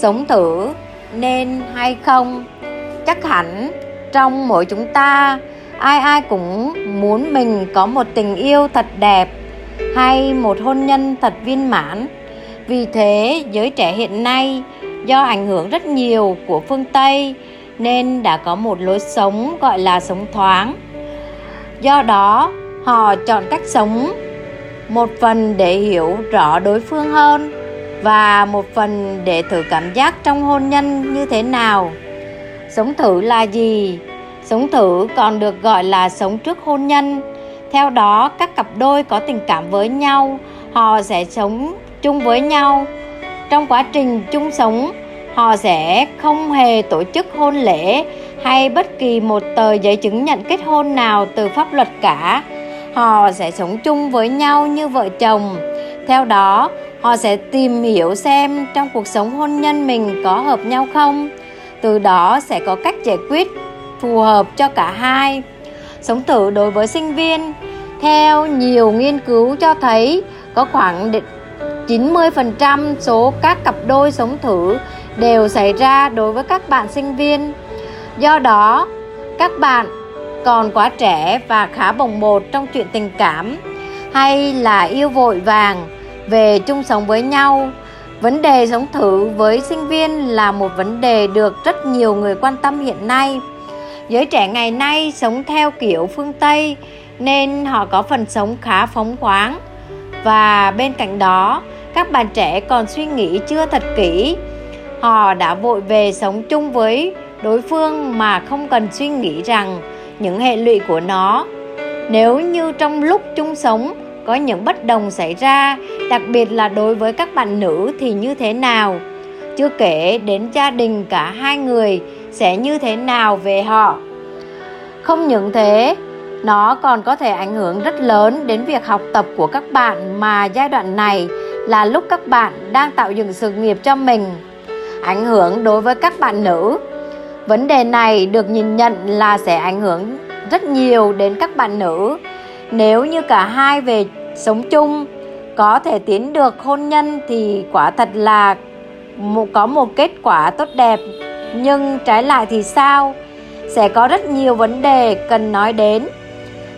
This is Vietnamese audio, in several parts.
sống thử, nên hay không? Chắc hẳn trong mỗi chúng ta, ai ai cũng muốn mình có một tình yêu thật đẹp hay một hôn nhân thật viên mãn. Vì thế, giới trẻ hiện nay, do ảnh hưởng rất nhiều của phương tây, nên đã có một lối sống gọi là sống thoáng. Do đó, họ chọn cách sống một phần để hiểu rõ đối phương hơn và một phần để thử cảm giác trong hôn nhân như thế nào. Sống thử là gì? Sống thử còn được gọi là sống trước hôn nhân. Theo đó, các cặp đôi có tình cảm với nhau, họ sẽ sống chung với nhau. Trong quá trình chung sống, họ sẽ không hề tổ chức hôn lễ hay bất kỳ một tờ giấy chứng nhận kết hôn nào từ pháp luật cả. Họ sẽ sống chung với nhau như vợ chồng. Theo đó họ sẽ tìm hiểu xem trong cuộc sống hôn nhân mình có hợp nhau không. Từ đó sẽ có cách giải quyết phù hợp cho cả hai. Sống thử đối với sinh viên theo nhiều nghiên cứu cho thấy có khoảng 90% số các cặp đôi sống thử đều xảy ra đối với các bạn sinh viên. Do đó, các bạn còn quá trẻ và khá bồng bột trong chuyện tình cảm hay là yêu vội vàng về chung sống với nhau. Vấn đề sống thử với sinh viên là một vấn đề được rất nhiều người quan tâm hiện nay. Giới trẻ ngày nay sống theo kiểu phương Tây nên họ có phần sống khá phóng khoáng và bên cạnh đó, các bạn trẻ còn suy nghĩ chưa thật kỹ họ đã vội về sống chung với đối phương mà không cần suy nghĩ rằng những hệ lụy của nó nếu như trong lúc chung sống có những bất đồng xảy ra, đặc biệt là đối với các bạn nữ thì như thế nào? Chưa kể đến gia đình cả hai người sẽ như thế nào về họ? Không những thế, nó còn có thể ảnh hưởng rất lớn đến việc học tập của các bạn mà giai đoạn này là lúc các bạn đang tạo dựng sự nghiệp cho mình. Ảnh hưởng đối với các bạn nữ, vấn đề này được nhìn nhận là sẽ ảnh hưởng rất nhiều đến các bạn nữ nếu như cả hai về sống chung có thể tiến được hôn nhân thì quả thật là một có một kết quả tốt đẹp nhưng trái lại thì sao sẽ có rất nhiều vấn đề cần nói đến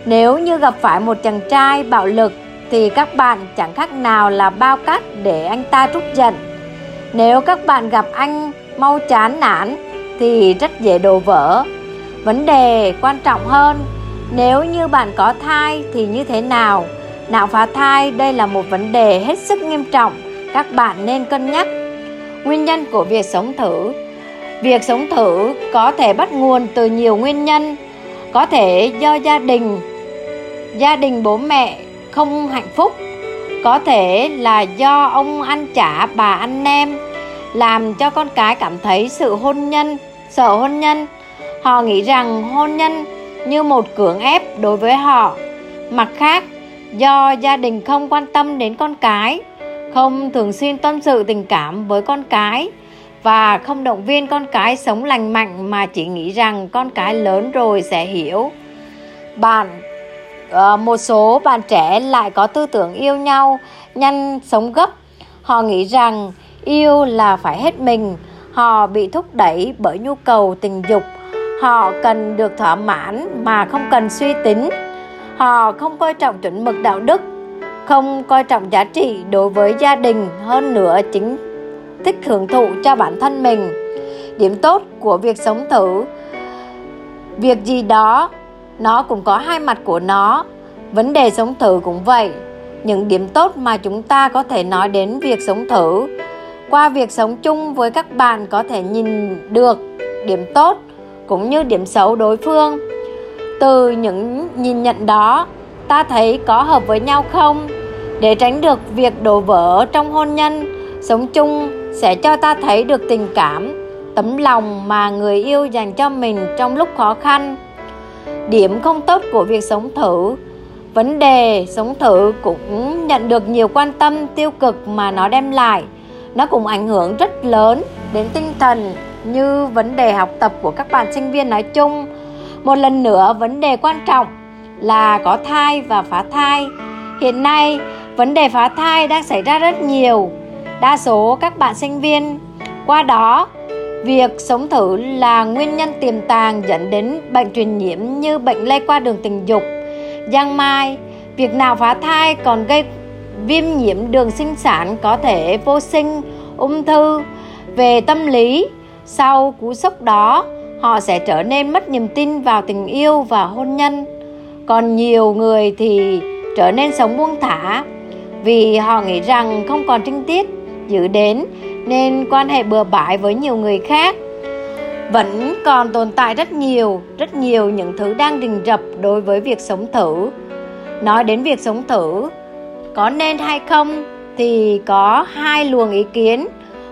nếu như gặp phải một chàng trai bạo lực thì các bạn chẳng khác nào là bao cát để anh ta trút giận. Nếu các bạn gặp anh mau chán nản thì rất dễ đổ vỡ. Vấn đề quan trọng hơn, nếu như bạn có thai thì như thế nào? Nạo phá thai đây là một vấn đề hết sức nghiêm trọng, các bạn nên cân nhắc. Nguyên nhân của việc sống thử Việc sống thử có thể bắt nguồn từ nhiều nguyên nhân, có thể do gia đình, gia đình bố mẹ không hạnh phúc có thể là do ông ăn chả bà ăn nem làm cho con cái cảm thấy sự hôn nhân sợ hôn nhân họ nghĩ rằng hôn nhân như một cưỡng ép đối với họ. Mặt khác, do gia đình không quan tâm đến con cái, không thường xuyên tâm sự tình cảm với con cái và không động viên con cái sống lành mạnh mà chỉ nghĩ rằng con cái lớn rồi sẽ hiểu. Bạn ờ, một số bạn trẻ lại có tư tưởng yêu nhau, nhanh sống gấp. Họ nghĩ rằng yêu là phải hết mình, họ bị thúc đẩy bởi nhu cầu tình dục họ cần được thỏa mãn mà không cần suy tính. Họ không coi trọng chuẩn mực đạo đức, không coi trọng giá trị đối với gia đình hơn nữa chính thích hưởng thụ cho bản thân mình. Điểm tốt của việc sống thử, việc gì đó, nó cũng có hai mặt của nó. Vấn đề sống thử cũng vậy, những điểm tốt mà chúng ta có thể nói đến việc sống thử. Qua việc sống chung với các bạn có thể nhìn được điểm tốt cũng như điểm xấu đối phương. Từ những nhìn nhận đó, ta thấy có hợp với nhau không? Để tránh được việc đổ vỡ trong hôn nhân, sống chung sẽ cho ta thấy được tình cảm, tấm lòng mà người yêu dành cho mình trong lúc khó khăn. Điểm không tốt của việc sống thử, vấn đề sống thử cũng nhận được nhiều quan tâm tiêu cực mà nó đem lại. Nó cũng ảnh hưởng rất lớn đến tinh thần như vấn đề học tập của các bạn sinh viên nói chung. Một lần nữa, vấn đề quan trọng là có thai và phá thai. Hiện nay, vấn đề phá thai đang xảy ra rất nhiều, đa số các bạn sinh viên. Qua đó, việc sống thử là nguyên nhân tiềm tàng dẫn đến bệnh truyền nhiễm như bệnh lây qua đường tình dục. Giang mai, việc nào phá thai còn gây viêm nhiễm đường sinh sản có thể vô sinh, ung thư về tâm lý sau cú sốc đó, họ sẽ trở nên mất niềm tin vào tình yêu và hôn nhân. Còn nhiều người thì trở nên sống buông thả vì họ nghĩ rằng không còn trinh tiết giữ đến, nên quan hệ bừa bãi với nhiều người khác. Vẫn còn tồn tại rất nhiều rất nhiều những thứ đang rình rập đối với việc sống thử. Nói đến việc sống thử, có nên hay không thì có hai luồng ý kiến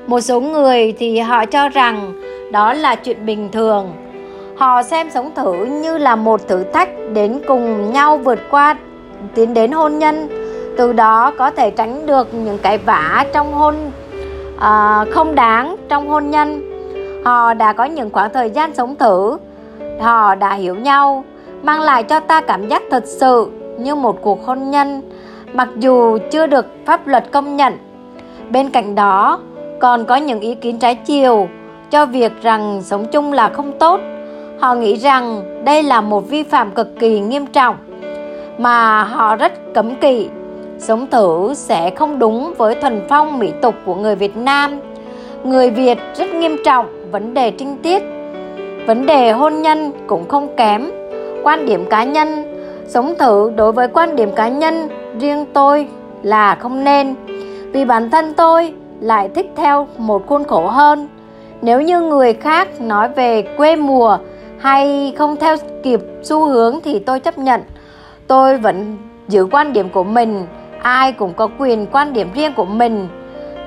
một số người thì họ cho rằng đó là chuyện bình thường. Họ xem sống thử như là một thử thách đến cùng nhau vượt qua tiến đến hôn nhân. Từ đó có thể tránh được những cái vã trong hôn uh, không đáng trong hôn nhân. Họ đã có những khoảng thời gian sống thử. Họ đã hiểu nhau mang lại cho ta cảm giác thật sự như một cuộc hôn nhân mặc dù chưa được pháp luật công nhận. Bên cạnh đó còn có những ý kiến trái chiều cho việc rằng sống chung là không tốt họ nghĩ rằng đây là một vi phạm cực kỳ nghiêm trọng mà họ rất cấm kỵ sống thử sẽ không đúng với thuần phong mỹ tục của người Việt Nam. Người Việt rất nghiêm trọng vấn đề trinh tiết, vấn đề hôn nhân cũng không kém. Quan điểm cá nhân, sống thử đối với quan điểm cá nhân riêng tôi là không nên. Vì bản thân tôi lại thích theo một khuôn khổ hơn. Nếu như người khác nói về quê mùa hay không theo kịp xu hướng thì tôi chấp nhận. Tôi vẫn giữ quan điểm của mình, ai cũng có quyền quan điểm riêng của mình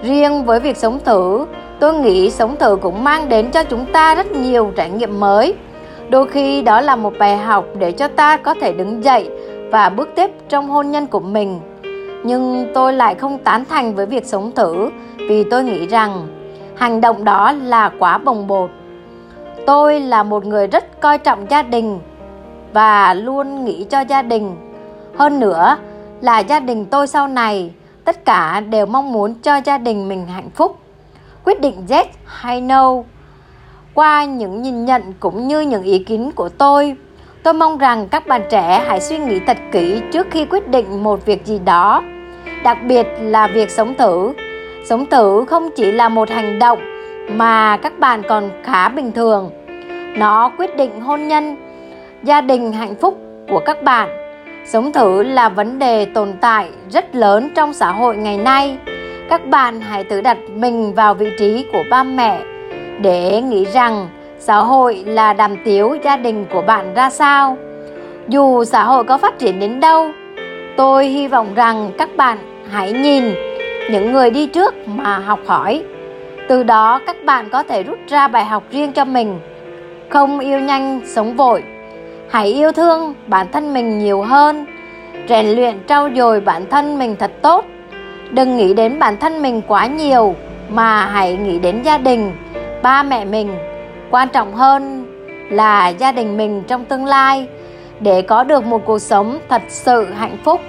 riêng với việc sống thử, tôi nghĩ sống thử cũng mang đến cho chúng ta rất nhiều trải nghiệm mới đôi khi đó là một bài học để cho ta có thể đứng dậy và bước tiếp trong hôn nhân của mình nhưng tôi lại không tán thành với việc sống thử, vì tôi nghĩ rằng hành động đó là quá bồng bột. Tôi là một người rất coi trọng gia đình và luôn nghĩ cho gia đình. Hơn nữa là gia đình tôi sau này, tất cả đều mong muốn cho gia đình mình hạnh phúc. Quyết định yes hay no, qua những nhìn nhận cũng như những ý kiến của tôi tôi mong rằng các bạn trẻ hãy suy nghĩ thật kỹ trước khi quyết định một việc gì đó đặc biệt là việc sống thử sống thử không chỉ là một hành động mà các bạn còn khá bình thường nó quyết định hôn nhân gia đình hạnh phúc của các bạn Sống thử là vấn đề tồn tại rất lớn trong xã hội ngày nay. Các bạn hãy tự đặt mình vào vị trí của ba mẹ để nghĩ rằng xã hội là đàm tiếu gia đình của bạn ra sao. Dù xã hội có phát triển đến đâu, tôi hy vọng rằng các bạn hãy nhìn những người đi trước mà học hỏi. Từ đó các bạn có thể rút ra bài học riêng cho mình. Không yêu nhanh, sống vội. Hãy yêu thương bản thân mình nhiều hơn. Rèn luyện trau dồi bản thân mình thật tốt. Đừng nghĩ đến bản thân mình quá nhiều mà hãy nghĩ đến gia đình ba mẹ mình. Quan trọng hơn là gia đình mình trong tương lai. Để có được một cuộc sống thật sự hạnh phúc